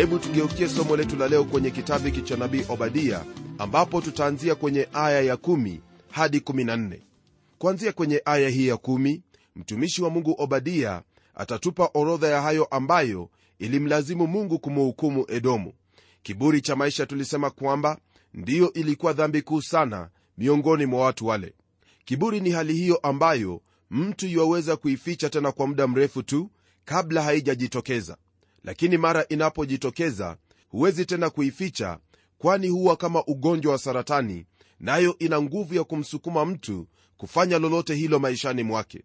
hebu tugeukie somo letu la leo kwenye kitabu hiki cha nabii obadia ambapo tutaanzia kwenye aya ya 1 hadi 14 kuanzia kwenye aya hii ya 1 mtumishi wa mungu obadia atatupa orodha ya hayo ambayo ilimlazimu mungu kumuhukumu edomu. Kiburi cha maisha tulisema kwamba ndiyo ilikuwa dhambi kuu sana miongoni mwa watu wale. Kiburi ni hali hiyo ambayo mtu yuwaweza kuificha tena kwa muda mrefu tu kabla haijajitokeza lakini mara inapojitokeza huwezi tena kuificha kwani huwa kama ugonjwa wa saratani nayo ina nguvu ya kumsukuma mtu kufanya lolote hilo maishani mwake.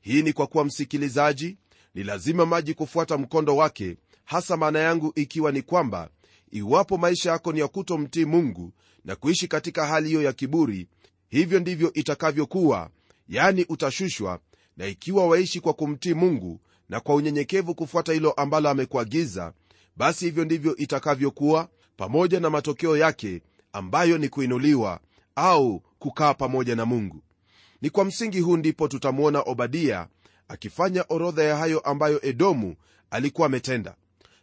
Hii ni kwa kuwa msikilizaji ni lazima maji kufuata mkondo wake hasa maana yangu ikiwa ni kwamba iwapo maisha yako ni ya kutomtii mungu na kuishi katika hali hiyo ya kiburi hivyo ndivyo itakavyokuwa yani utashushwa na ikiwa waishi kwa kumtii mungu na kwa unyenyekevu kufuata hilo ambalo amekuagiza basi hivyo ndivyo itakavyokuwa pamoja na matokeo yake ambayo ni kuinuliwa au kukaa pamoja na mungu. Ni kwa msingi huu ndipo tutamwona obadia akifanya orodha ya hayo ambayo edomu alikuwa ametenda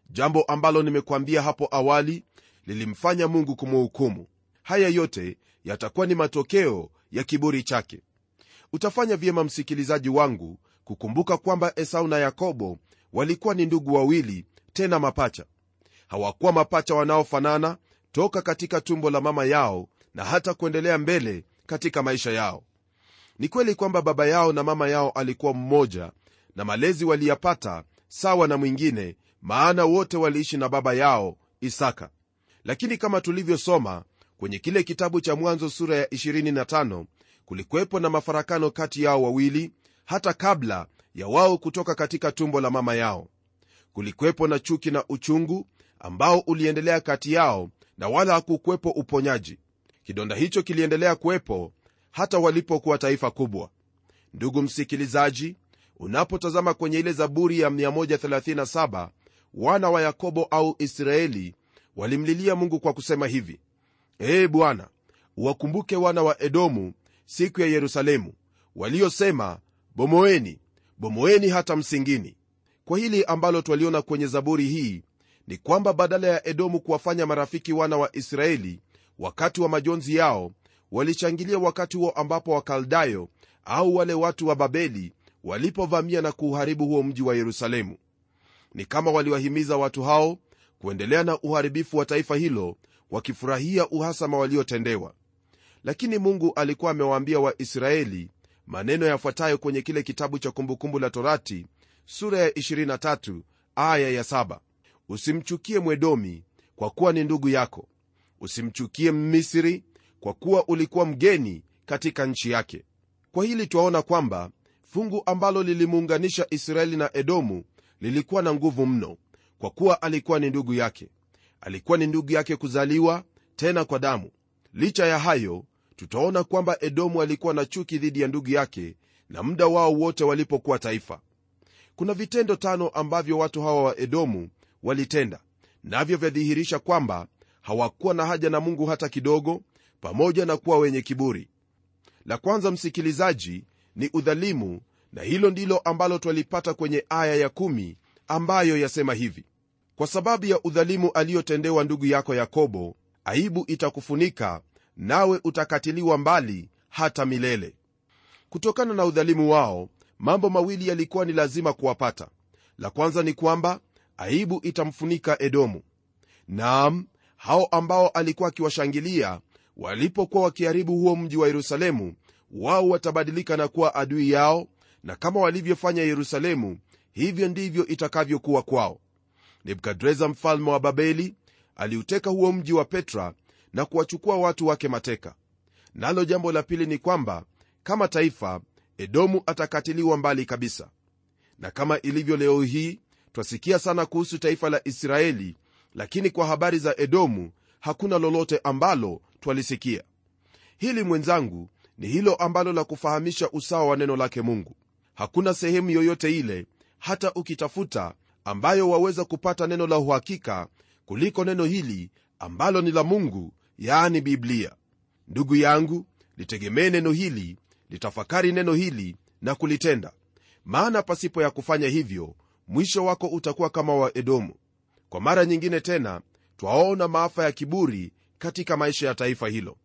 jambo ambalo nimekuambia hapo awali lilimfanya mungu kumuhukumu. Haya yote yatakuwa ni matokeo ya kiburi chake. Utafanya vyema msikilizaji wangu kukumbuka kwamba esau na yakobo walikuwa ni ndugu wawili tena mapacha. Hawakuwa mapacha wanaofanana toka katika tumbo la mama yao na hata kuendelea mbele katika maisha yao. Ni kweli kwamba baba yao na mama yao alikuwa mmoja na malezi waliyapata sawa na mwingine maana wote waliishi na baba yao isaka. Lakini kama tulivyosoma kwenye kile kitabu cha mwanzo sura ya 25 kulikuwepo na mafarakano kati yao wawili hata kabla ya wao kutoka katika tumbo la mama yao. Kulikuwepo na chuki na uchungu ambao uliendelea kati yao na wala hakukuwepo uponyaji. Kidonda hicho kiliendelea kuwepo hata walipokuwa taifa kubwa. Ndugu msikilizaji unapotazama kwenye ile zaburi ya 137 wana wa yakobo au israeli walimlilia mungu kwa kusema hivi ee bwana uwakumbuke wana wa edomu siku ya yerusalemu waliosema bomoeni bomoeni hata msingini. Kwa hili ambalo twaliona kwenye zaburi hii ni kwamba badala ya edomu kuwafanya marafiki wana wa israeli wakati wa majonzi yao walichangilia wakati huo ambapo wakaldayo au wale watu wa babeli walipovamia na kuuharibu huo mji wa yerusalemu. Ni kama waliwahimiza watu hao kuendelea na uharibifu wa taifa hilo wakifurahia uhasama waliotendewa. Lakini mungu alikuwa amewaambia waisraeli maneno yafuatayo kwenye kile kitabu cha kumbukumbu la torati sura ya 23 aya ya 7 usimchukie mwedomi kwa kuwa ni ndugu yako. Usimchukie mmisri kwa kuwa ulikuwa mgeni katika nchi yake. Kwa hili twaona kwamba fungu ambalo lilimuunganisha israeli na edomu lilikuwa na nguvu mno kwa kuwa alikuwa ni ndugu yake. Alikuwa ni ndugu yake kuzaliwa tena kwa damu. Licha ya hayo tutaona kwamba edomu alikuwa na chuki dhidi ya ndugu yake na muda wao wote walipokuwa taifa. Kuna vitendo tano ambavyo watu hawa wa edomu walitenda navyo vyadhihirisha kwamba hawakuwa na haja na mungu hata kidogo pamoja na kuwa wenye kiburi. La kwanza msikilizaji ni udhalimu na hilo ndilo ambalo twalipata kwenye aya ya kumi ambayo yasema hivi. Kwa sababu ya udhalimu aliyotendewa ndugu yako yakobo aibu itakufunika nawe utakatiliwa mbali hata milele. Kutokana na udhalimu wao mambo mawili yalikuwa ni lazima kuwapata. La kwanza ni kwamba aibu itamfunika edomu. Naam hao ambao alikuwa akiwashangilia walipokuwa wakiharibu huo mji wa yerusalemu wao watabadilika na kuwa adui yao na kama walivyofanya yerusalemu hivyo ndivyo itakavyokuwa kwao. Nebukadreza mfalme wa babeli aliuteka huo mji wa petra na kuwachukua watu wake mateka. Nalo jambo la pili ni kwamba kama taifa edomu atakatiliwa mbali kabisa. Na kama ilivyo leo hii twasikia sana kuhusu taifa la israeli lakini kwa habari za edomu hakuna lolote ambalo twalisikia. Hili mwenzangu ni hilo ambalo la kufahamisha usawa wa neno lake mungu. Hakuna sehemu yoyote ile hata ukitafuta ambayo waweza kupata neno la uhakika kuliko neno hili ambalo ni la mungu yaani biblia. Ndugu yangu litegemee neno hili litafakari neno hili na kulitenda. Maana pasipo ya kufanya hivyo mwisho wako utakuwa kama wa edomu. Kwa mara nyingine tena twaona maafa ya kiburi katika maisha ya taifa hilo.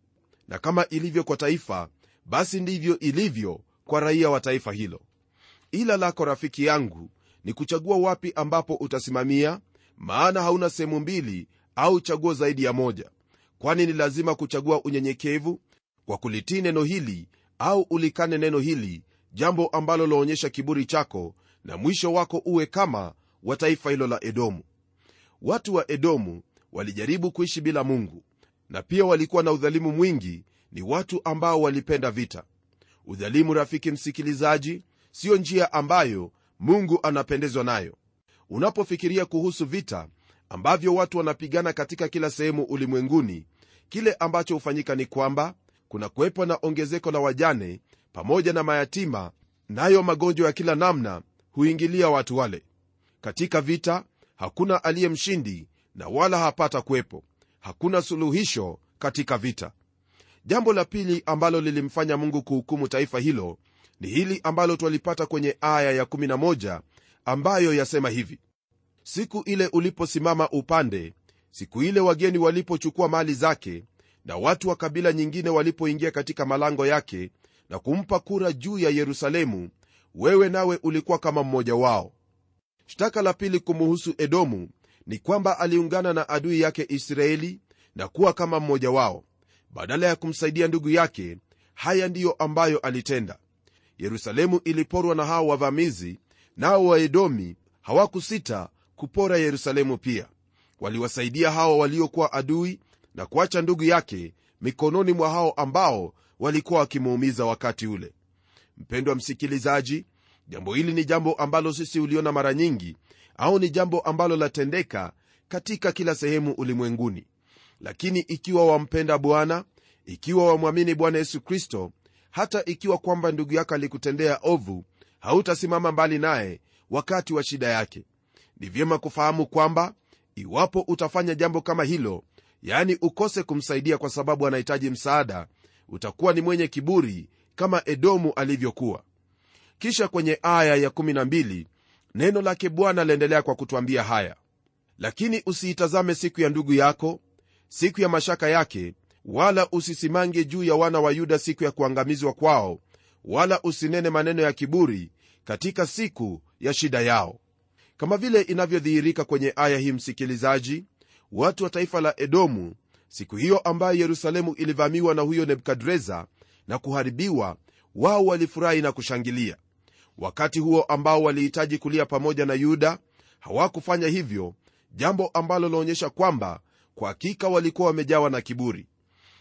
Na kama ilivyo kwa taifa basi ndivyo ilivyo kwa raia wa taifa hilo. Ila lako rafiki yangu ni kuchagua wapi ambapo utasimamia? Maana hauna sehemu mbili au chaguo zaidi ya moja kwani ni lazima kuchagua unyenyekevu kwa kulitii neno hili au ulikane neno hili jambo ambalo laonyesha kiburi chako na mwisho wako uwe kama wa taifa hilo la edomu. Watu wa edomu walijaribu kuishi bila mungu na pia walikuwa na udhalimu mwingi ni watu ambao walipenda vita. Udhalimu rafiki msikilizaji siyo njia ambayo mungu anapendezwa nayo. Unapofikiria kuhusu vita ambavyo watu wanapigana katika kila sehemu ulimwenguni kile ambacho hufanyika ni kwamba kuna kuwepo na ongezeko la wajane pamoja na mayatima nayo magonjwa ya kila namna huingilia watu wale. Katika vita hakuna aliye mshindi na wala hapata kuwepo. Hakuna suluhisho katika vita. Jambo la pili ambalo lilimfanya mungu kuhukumu taifa hilo ni hili ambalo twalipata kwenye aya ya11 ambayo yasema hivi. Siku ile uliposimama upande siku ile wageni walipochukua mali zake na watu wa kabila nyingine walipoingia katika malango yake na kumpa kura juu ya yerusalemu wewe nawe ulikuwa kama mmoja wao. Shtaka la pili kumuhusu edomu ni kwamba aliungana na adui yake israeli na kuwa kama mmoja wao. Badala ya kumsaidia ndugu yake haya ndiyo ambayo alitenda. Yerusalemu iliporwa na hawa wavamizi nao waedomi hawakusita kupora yerusalemu pia waliwasaidia hao waliokuwa adui na kuacha ndugu yake mikononi mwa hao ambao walikuwa wakimuumiza wakati ule. Mpendwa msikilizaji jambo hili ni jambo ambalo sisi uliona mara nyingi au ni jambo ambalo latendeka katika kila sehemu ulimwenguni. Lakini ikiwa wampenda bwana ikiwa wamwamini bwana yesu kristo hata ikiwa kwamba ndugu yako alikutendea ovu hautasimama mbali naye wakati wa shida yake. Ni vyema kufahamu kwamba iwapo utafanya jambo kama hilo yaani ukose kumsaidia kwa sababu anahitaji msaada utakuwa ni mwenye kiburi kama edomu alivyokuwa. Kisha kwenye aya ya12 neno lake bwana laendelea kwa kutwambia haya. Lakini usiitazame siku ya ndugu yako siku ya mashaka yake wala usisimange juu ya wana wa yuda siku ya kuangamizwa kwao wala usinene maneno ya kiburi katika siku ya shida yao kama vile inavyodhihirika kwenye aya hii msikilizaji watu wa taifa la edomu siku hiyo ambayo yerusalemu ilivamiwa na huyo nebukadreza na kuharibiwa wao walifurahi na kushangilia. Wakati huo ambao walihitaji kulia pamoja na yuda hawakufanya hivyo jambo ambalo laonyesha kwamba kwa hakika walikuwa wamejawa na kiburi.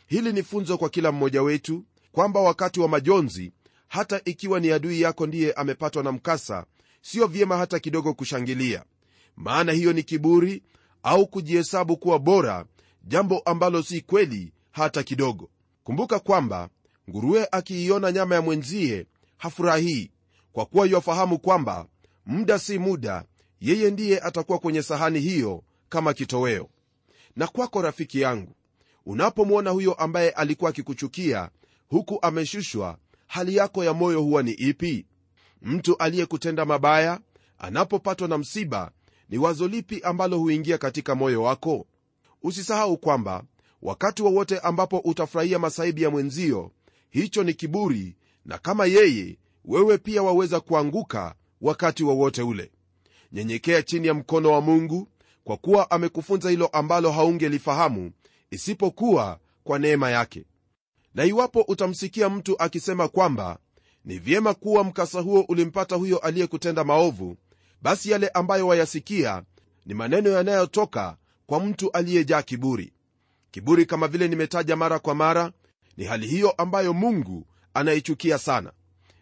Hili ni funzo kwa kila mmoja wetu kwamba wakati wa majonzi hata ikiwa ni adui yako ndiye amepatwa na mkasa sio vyema hata kidogo kushangilia. Maana hiyo ni kiburi au kujihesabu kuwa bora jambo ambalo si kweli hata kidogo. Kumbuka kwamba nguruwe akiiona nyama ya mwenzie hafurahii kwa kuwa yafahamu kwamba muda si muda yeye ndiye atakuwa kwenye sahani hiyo kama kitoweo. Na kwako rafiki yangu unapomwona huyo ambaye alikuwa akikuchukia huku ameshushwa hali yako ya moyo huwa ni ipi mtu aliyekutenda mabaya anapopatwa na msiba ni wazo lipi ambalo huingia katika moyo wako? Usisahau kwamba wakati wowote wa ambapo utafurahia masaibi ya mwenzio hicho ni kiburi na kama yeye wewe pia waweza kuanguka wakati wowote wa ule. Nyenyekea chini ya mkono wa mungu kwa kuwa amekufunza hilo ambalo haungelifahamu isipokuwa kwa neema yake. Na iwapo utamsikia mtu akisema kwamba ni vyema kuwa mkasa huo ulimpata huyo aliyekutenda maovu. Basi yale ambayo wayasikia ni maneno yanayotoka kwa mtu aliyejaa kiburi. Kiburi kama vile nimetaja mara kwa mara ni hali hiyo ambayo mungu anaichukia sana.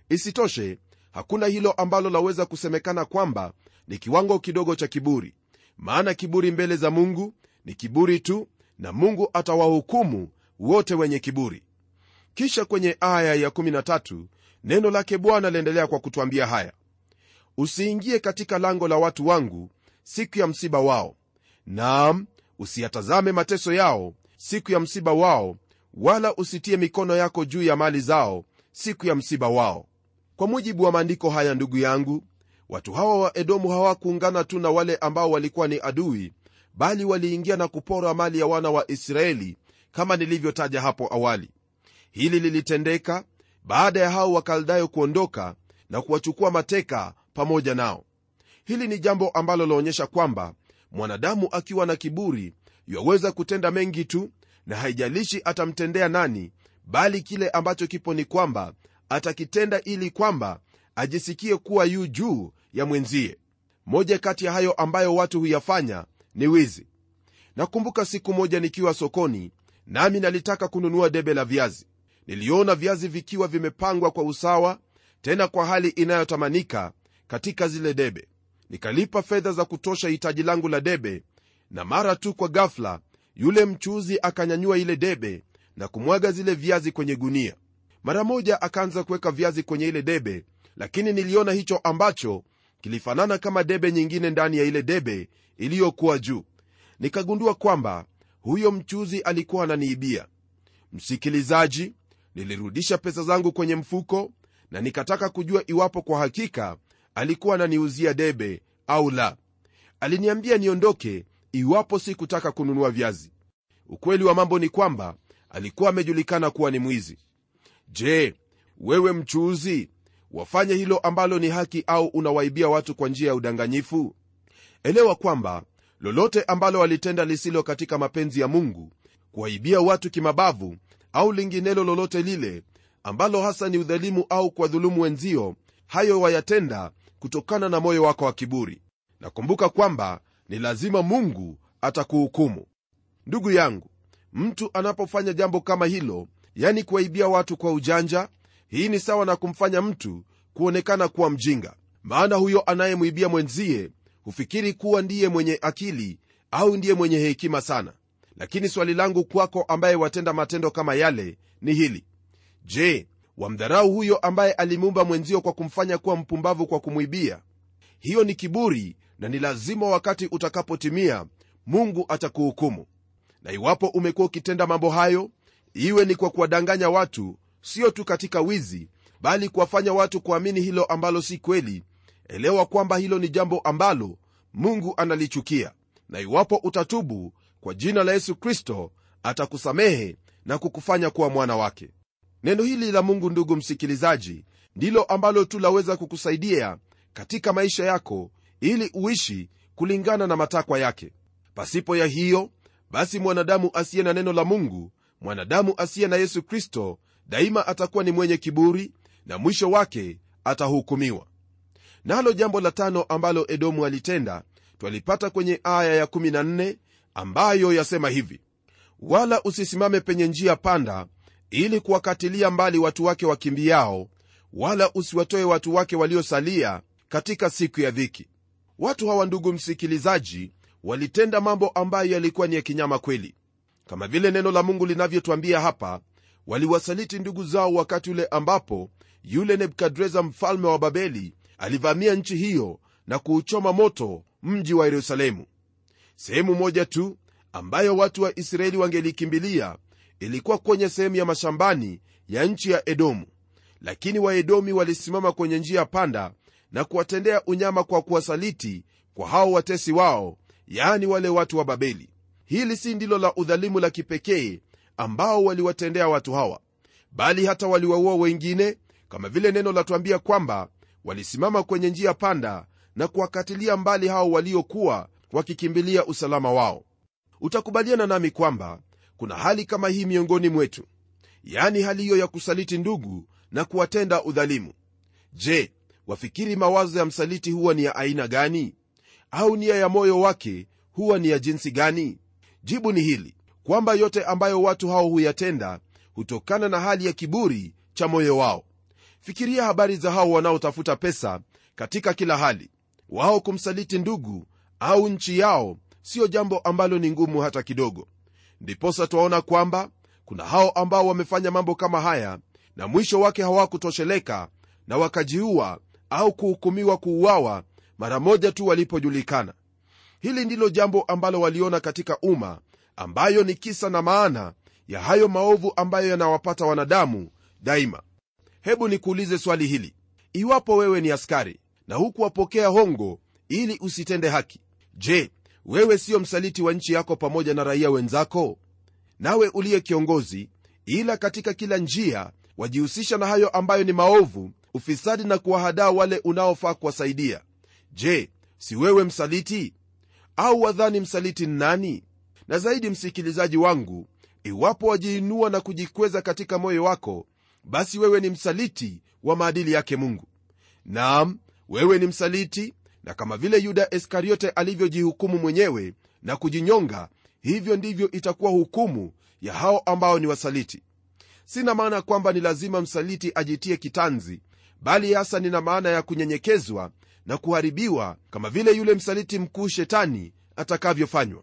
Isitoshe hakuna hilo ambalo laweza kusemekana kwamba ni kiwango kidogo cha kiburi. Maana kiburi mbele za mungu ni kiburi tu na mungu atawahukumu wote wenye kiburi. Kisha kwenye aya ya 13 neno lake bwana liendelea kwa kutwambia haya. Usiingie katika lango la watu wangu siku ya msiba wao. Naam usiyatazame mateso yao siku ya msiba wao wala usitie mikono yako juu ya mali zao siku ya msiba wao. Kwa mujibu wa maandiko haya ndugu yangu watu hawa wa edomu hawakuungana tu na wale ambao walikuwa ni adui bali waliingia na kupora mali ya wana wa israeli kama nilivyotaja hapo awali. Hili lilitendeka baada ya hao wakaldayo kuondoka na kuwachukua mateka pamoja nao. Hili ni jambo ambalo laonyesha kwamba mwanadamu akiwa na kiburi yaweza kutenda mengi tu na haijalishi atamtendea nani bali kile ambacho kipo ni kwamba atakitenda ili kwamba ajisikie kuwa yu juu ya mwenzie. Moja kati ya hayo ambayo watu huyafanya ni wizi. Nakumbuka siku moja nikiwa sokoni nami nalitaka kununua debe la viazi niliona viazi vikiwa vimepangwa kwa usawa tena kwa hali inayotamanika katika zile debe. Nikalipa fedha za kutosha hitaji langu la debe na mara tu kwa gafla yule mchuuzi akanyanyua ile debe na kumwaga zile viazi kwenye gunia. Mara moja akaanza kuweka viazi kwenye ile debe lakini niliona hicho ambacho kilifanana kama debe nyingine ndani ya ile debe iliyokuwa juu. Nikagundua kwamba huyo mchuzi alikuwa ananiibia. Msikilizaji nilirudisha pesa zangu kwenye mfuko na nikataka kujua iwapo kwa hakika alikuwa ananiuzia debe au la. Aliniambia niondoke iwapo sikutaka kununua viazi. Ukweli wa mambo ni kwamba alikuwa amejulikana kuwa ni mwizi. Je wewe mchuuzi wafanye hilo ambalo ni haki au unawaibia watu kwa njia ya udanganyifu? Elewa kwamba lolote ambalo walitenda lisilo katika mapenzi ya mungu kuwaibia watu kimabavu au linginelo lolote lile ambalo hasa ni udhalimu au kuwadhulumu wenzio hayo wayatenda kutokana na moyo wako wa kiburi. Nakumbuka kwamba ni lazima mungu atakuhukumu. Ndugu yangu mtu anapofanya jambo kama hilo yani kuwaibia watu kwa ujanja hii ni sawa na kumfanya mtu kuonekana kuwa mjinga. Maana huyo anayemwibia mwenzie hufikiri kuwa ndiye mwenye akili au ndiye mwenye hekima sana lakini swali langu kwako ambaye watenda matendo kama yale ni hili. Je wamdharau huyo ambaye alimuumba mwenzio kwa kumfanya kuwa mpumbavu kwa kumwibia? Hiyo ni kiburi na ni lazima wakati utakapotimia mungu atakuhukumu. Na iwapo umekuwa ukitenda mambo hayo iwe ni kwa kuwadanganya watu sio tu katika wizi bali kuwafanya watu kuamini hilo ambalo si kweli. Elewa kwamba hilo ni jambo ambalo mungu analichukia. Na iwapo utatubu kwa jina la yesu kristo atakusamehe na kukufanya kuwa mwana wake. Neno hili la mungu ndugu msikilizaji ndilo ambalo tu laweza kukusaidia katika maisha yako ili uishi kulingana na matakwa yake. Pasipo ya hiyo basi mwanadamu asiye na neno la mungu mwanadamu asiye na yesu kristo daima atakuwa ni mwenye kiburi na mwisho wake atahukumiwa. Nalo jambo la tano ambalo edomu alitenda twalipata kwenye aya ya14 ambayo yasema hivi wala usisimame penye njia panda ili kuwakatilia mbali watu wake wakimbiao wala usiwatoe watu wake waliosalia katika siku ya dhiki. Watu hawa ndugu msikilizaji walitenda mambo ambayo yalikuwa ni ya kinyama kweli. Kama vile neno la mungu linavyotwambia hapa waliwasaliti ndugu zao wakati ule ambapo yule nebukadreza mfalme wa babeli alivamia nchi hiyo na kuuchoma moto mji wa yerusalemu sehemu moja tu ambayo watu wa israeli wangelikimbilia ilikuwa kwenye sehemu ya mashambani ya nchi ya edomu. Lakini waedomi walisimama kwenye njia panda na kuwatendea unyama kwa kuwasaliti kwa hao watesi wao yaani wale watu wa babeli. Hili si ndilo la udhalimu la kipekee ambao waliwatendea watu hawa bali hata waliwaua wengine kama vile neno latwambia kwamba walisimama kwenye njia panda na kuwakatilia mbali hao waliokuwa wakikimbilia usalama wao. Utakubaliana nami kwamba kuna hali kama hii miongoni mwetu yaani hali hiyo ya kusaliti ndugu na kuwatenda udhalimu. Je wafikiri mawazo ya msaliti huwa ni ya aina gani? Au nia ya moyo wake huwa ni ya jinsi gani? Jibu ni hili kwamba yote ambayo watu hao huyatenda hutokana na hali ya kiburi cha moyo wao. Fikiria habari za hao wanaotafuta pesa katika kila hali. Wao kumsaliti ndugu au nchi yao siyo jambo ambalo ni ngumu hata kidogo. Ndiposa twaona kwamba kuna hao ambao wamefanya mambo kama haya na mwisho wake hawakutosheleka na wakajiua au kuhukumiwa kuuawa mara moja tu walipojulikana. Hili ndilo jambo ambalo waliona katika umma ambayo ni kisa na maana ya hayo maovu ambayo yanawapata wanadamu daima. Hebu nikuulize swali hili. Iwapo wewe ni askari na huku wapokea hongo ili usitende haki je wewe siyo msaliti wa nchi yako pamoja na raia wenzako? Nawe uliye kiongozi ila katika kila njia wajihusisha na hayo ambayo ni maovu ufisadi na kuwahadaa wale unaofaa kuwasaidia. Je si wewe msaliti? Au wadhani msaliti ni nani? Na zaidi msikilizaji wangu iwapo wajiinua na kujikweza katika moyo wako basi wewe ni msaliti wa maadili yake mungu. Naam wewe ni msaliti na kama vile yuda iskariote alivyojihukumu mwenyewe na kujinyonga hivyo ndivyo itakuwa hukumu ya hao ambao ni wasaliti. Sina maana kwamba ni lazima msaliti ajitie kitanzi bali hasa nina maana ya kunyenyekezwa na kuharibiwa kama vile yule msaliti mkuu shetani atakavyofanywa.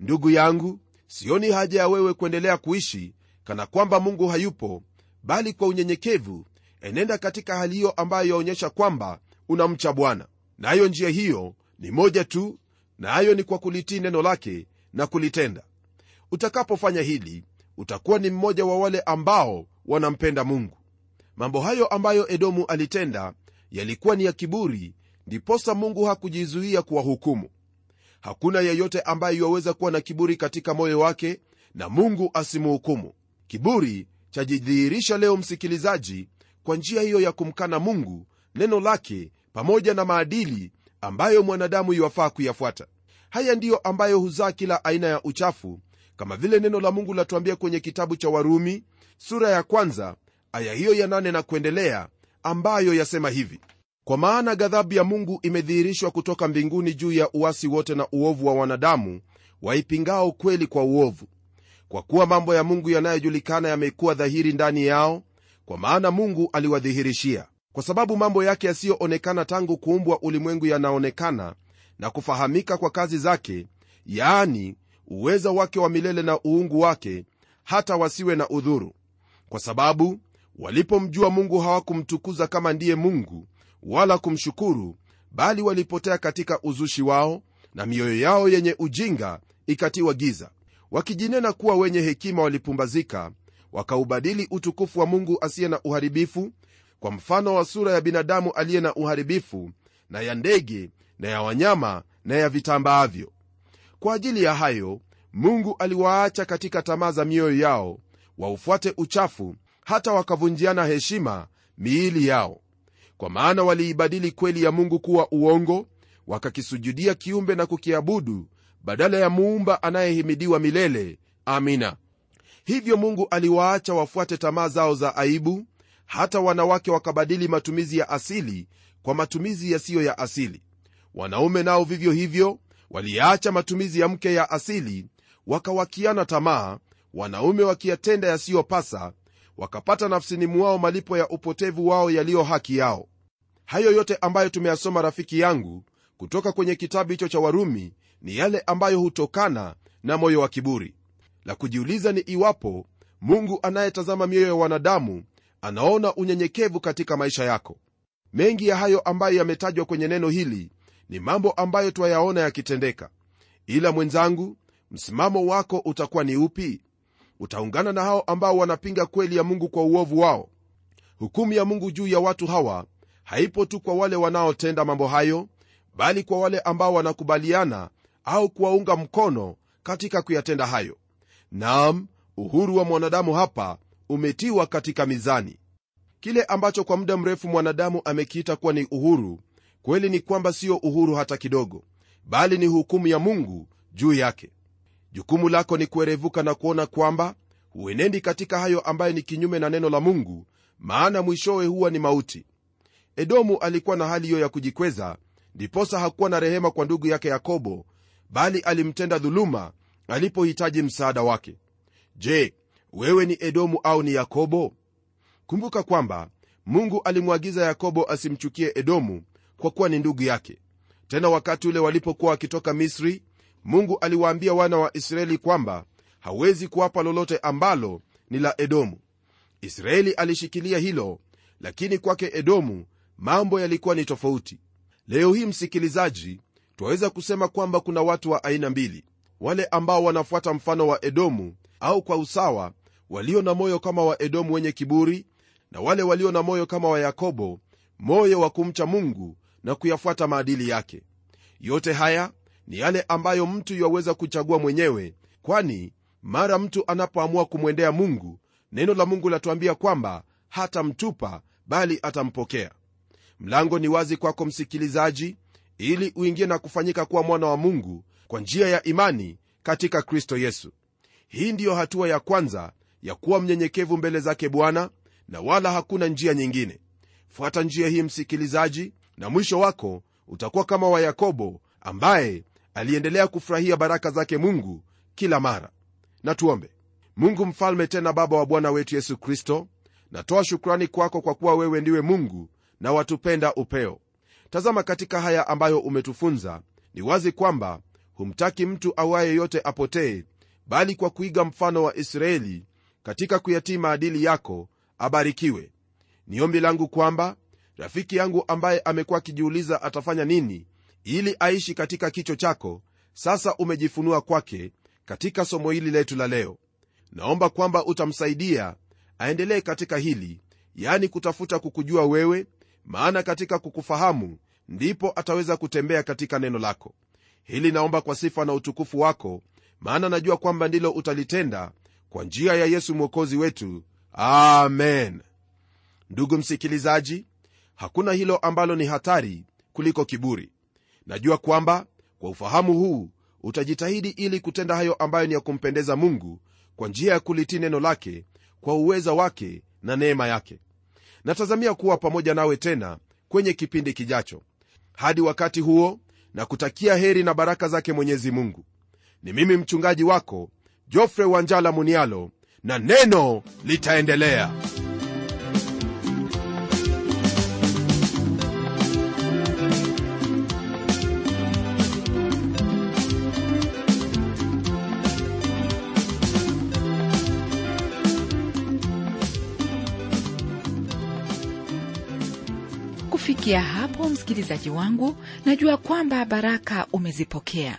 Ndugu yangu sioni haja ya wewe kuendelea kuishi kana kwamba mungu hayupo bali kwa unyenyekevu enenda katika hali hiyo ambayo yaonyesha kwamba unamcha bwana nayo na njia hiyo ni moja tu nayo na ni kwa kulitii neno lake na kulitenda. Utakapofanya hili utakuwa ni mmoja wa wale ambao wanampenda mungu. Mambo hayo ambayo edomu alitenda yalikuwa ni ya kiburi ndiposa mungu hakujizuia kuwahukumu. Hakuna yeyote ambaye yuwaweza kuwa na kiburi katika moyo wake na mungu asimuhukumu. Kiburi chajidhihirisha leo msikilizaji kwa njia hiyo ya kumkana mungu neno lake pamoja na maadili ambayo mwanadamu iwafaa kuyafuata. Haya ndiyo ambayo huzaa kila aina ya uchafu kama vile neno la mungu latuambia kwenye kitabu cha warumi sura ya kwanza aya hiyo ya nane na kuendelea ambayo yasema hivi. Kwa maana ghadhabu ya mungu imedhihirishwa kutoka mbinguni juu ya uasi wote na uovu wa wanadamu waipingao kweli kwa uovu. Kwa kuwa mambo ya mungu yanayojulikana yamekuwa dhahiri ndani yao kwa maana mungu aliwadhihirishia kwa sababu mambo yake yasiyoonekana tangu kuumbwa ulimwengu yanaonekana na kufahamika kwa kazi zake yaani uweza wake wa milele na uungu wake hata wasiwe na udhuru. Kwa sababu walipomjua mungu hawakumtukuza kama ndiye mungu wala kumshukuru bali walipotea katika uzushi wao na mioyo yao yenye ujinga ikatiwa giza. Wakijinena kuwa wenye hekima walipumbazika wakaubadili utukufu wa mungu asiye na uharibifu kwa mfano wa sura ya binadamu aliye na uharibifu na ya ndege na ya wanyama na ya vitambaavyo. Kwa ajili ya hayo mungu aliwaacha katika tamaa za mioyo yao waufuate uchafu hata wakavunjiana heshima miili yao. Kwa maana waliibadili kweli ya mungu kuwa uongo wakakisujudia kiumbe na kukiabudu badala ya muumba anayehimidiwa milele. Amina. Hivyo mungu aliwaacha wafuate tamaa zao za aibu hata wanawake wakabadili matumizi ya asili kwa matumizi yasiyo ya asili. Wanaume nao vivyo hivyo waliacha matumizi ya mke ya asili wakawakiana tamaa wanaume wakiyatenda yasiyopasa wakapata nafsini mwao malipo ya upotevu wao yaliyo haki yao. Hayo yote ambayo tumeyasoma rafiki yangu kutoka kwenye kitabu hicho cha warumi ni yale ambayo hutokana na moyo wa kiburi. La kujiuliza ni iwapo mungu anayetazama mioyo ya wanadamu anaona unyenyekevu katika maisha yako. Mengi ya hayo ambayo yametajwa kwenye neno hili ni mambo ambayo twayaona yakitendeka. Ila mwenzangu msimamo wako utakuwa ni upi? Utaungana na hao ambao wanapinga kweli ya mungu kwa uovu wao. Hukumu ya mungu juu ya watu hawa haipo tu kwa wale wanaotenda mambo hayo bali kwa wale ambao wanakubaliana au kuwaunga mkono katika kuyatenda hayo. Naam uhuru wa mwanadamu hapa umetiwa katika mizani. Kile ambacho kwa muda mrefu mwanadamu amekiita kuwa ni uhuru kweli ni kwamba siyo uhuru hata kidogo bali ni hukumu ya mungu juu yake. Jukumu lako ni kuerevuka na kuona kwamba huenendi katika hayo ambayo ni kinyume na neno la mungu maana mwishowe huwa ni mauti. Edomu alikuwa na hali hiyo ya kujikweza ndiposa hakuwa na rehema kwa ndugu yake yakobo bali alimtenda dhuluma alipohitaji msaada wake. Je wewe ni edomu au ni yakobo? Kumbuka kwamba mungu alimwagiza yakobo asimchukie edomu kwa kuwa ni ndugu yake. Tena wakati ule walipokuwa wakitoka misri mungu aliwaambia wana wa israeli kwamba hawezi kuwapa lolote ambalo ni la edomu. Israeli alishikilia hilo lakini kwake edomu mambo yalikuwa ni tofauti. Leo hii msikilizaji twaweza kusema kwamba kuna watu wa aina mbili. Wale ambao wanafuata mfano wa edomu au kwa usawa walio na moyo kama wa edomu wenye kiburi na wale walio na moyo kama wa yakobo moyo wa kumcha mungu na kuyafuata maadili yake. Yote haya ni yale ambayo mtu yaweza kuchagua mwenyewe kwani mara mtu anapoamua kumwendea mungu neno la mungu latuambia kwamba hatamtupa bali atampokea. Mlango ni wazi kwako msikilizaji ili uingie na kufanyika kuwa mwana wa mungu kwa njia ya imani katika kristo yesu. Hii ndiyo hatua ya kwanza ya kuwa mnyenyekevu mbele zake bwana na wala hakuna njia nyingine. Fuata njia hii msikilizaji na mwisho wako utakuwa kama wa yakobo ambaye aliendelea kufurahia baraka zake mungu kila mara. Na tuombe. Mungu mfalme tena baba wa bwana wetu yesu kristo natoa shukrani kwako kwa kuwa wewe ndiwe mungu na watupenda upeo. Tazama katika haya ambayo umetufunza ni wazi kwamba humtaki mtu awaye yote apotee bali kwa kuiga mfano wa israeli katika kuyatii maadili yako abarikiwe. Ni ombi langu kwamba rafiki yangu ambaye amekuwa akijiuliza atafanya nini ili aishi katika kicho chako sasa umejifunua kwake katika somo hili letu la leo. Naomba kwamba utamsaidia aendelee katika hili yani kutafuta kukujua wewe maana katika kukufahamu ndipo ataweza kutembea katika neno lako. Hili naomba kwa sifa na utukufu wako maana najua kwamba ndilo utalitenda kwa njia ya yesu mwokozi wetu. Amen. Ndugu msikilizaji hakuna hilo ambalo ni hatari kuliko kiburi. Najua kwamba kwa ufahamu huu utajitahidi ili kutenda hayo ambayo ni ya kumpendeza mungu kwa njia ya kulitii neno lake kwa uweza wake na neema yake. Natazamia kuwa pamoja nawe tena kwenye kipindi kijacho. Hadi wakati huo na kutakia heri na baraka zake mwenyezi mungu. Ni mimi mchungaji wako jofre wanjala munialo na neno litaendelea. Kufikia hapo msikilizaji wangu najua kwamba baraka umezipokea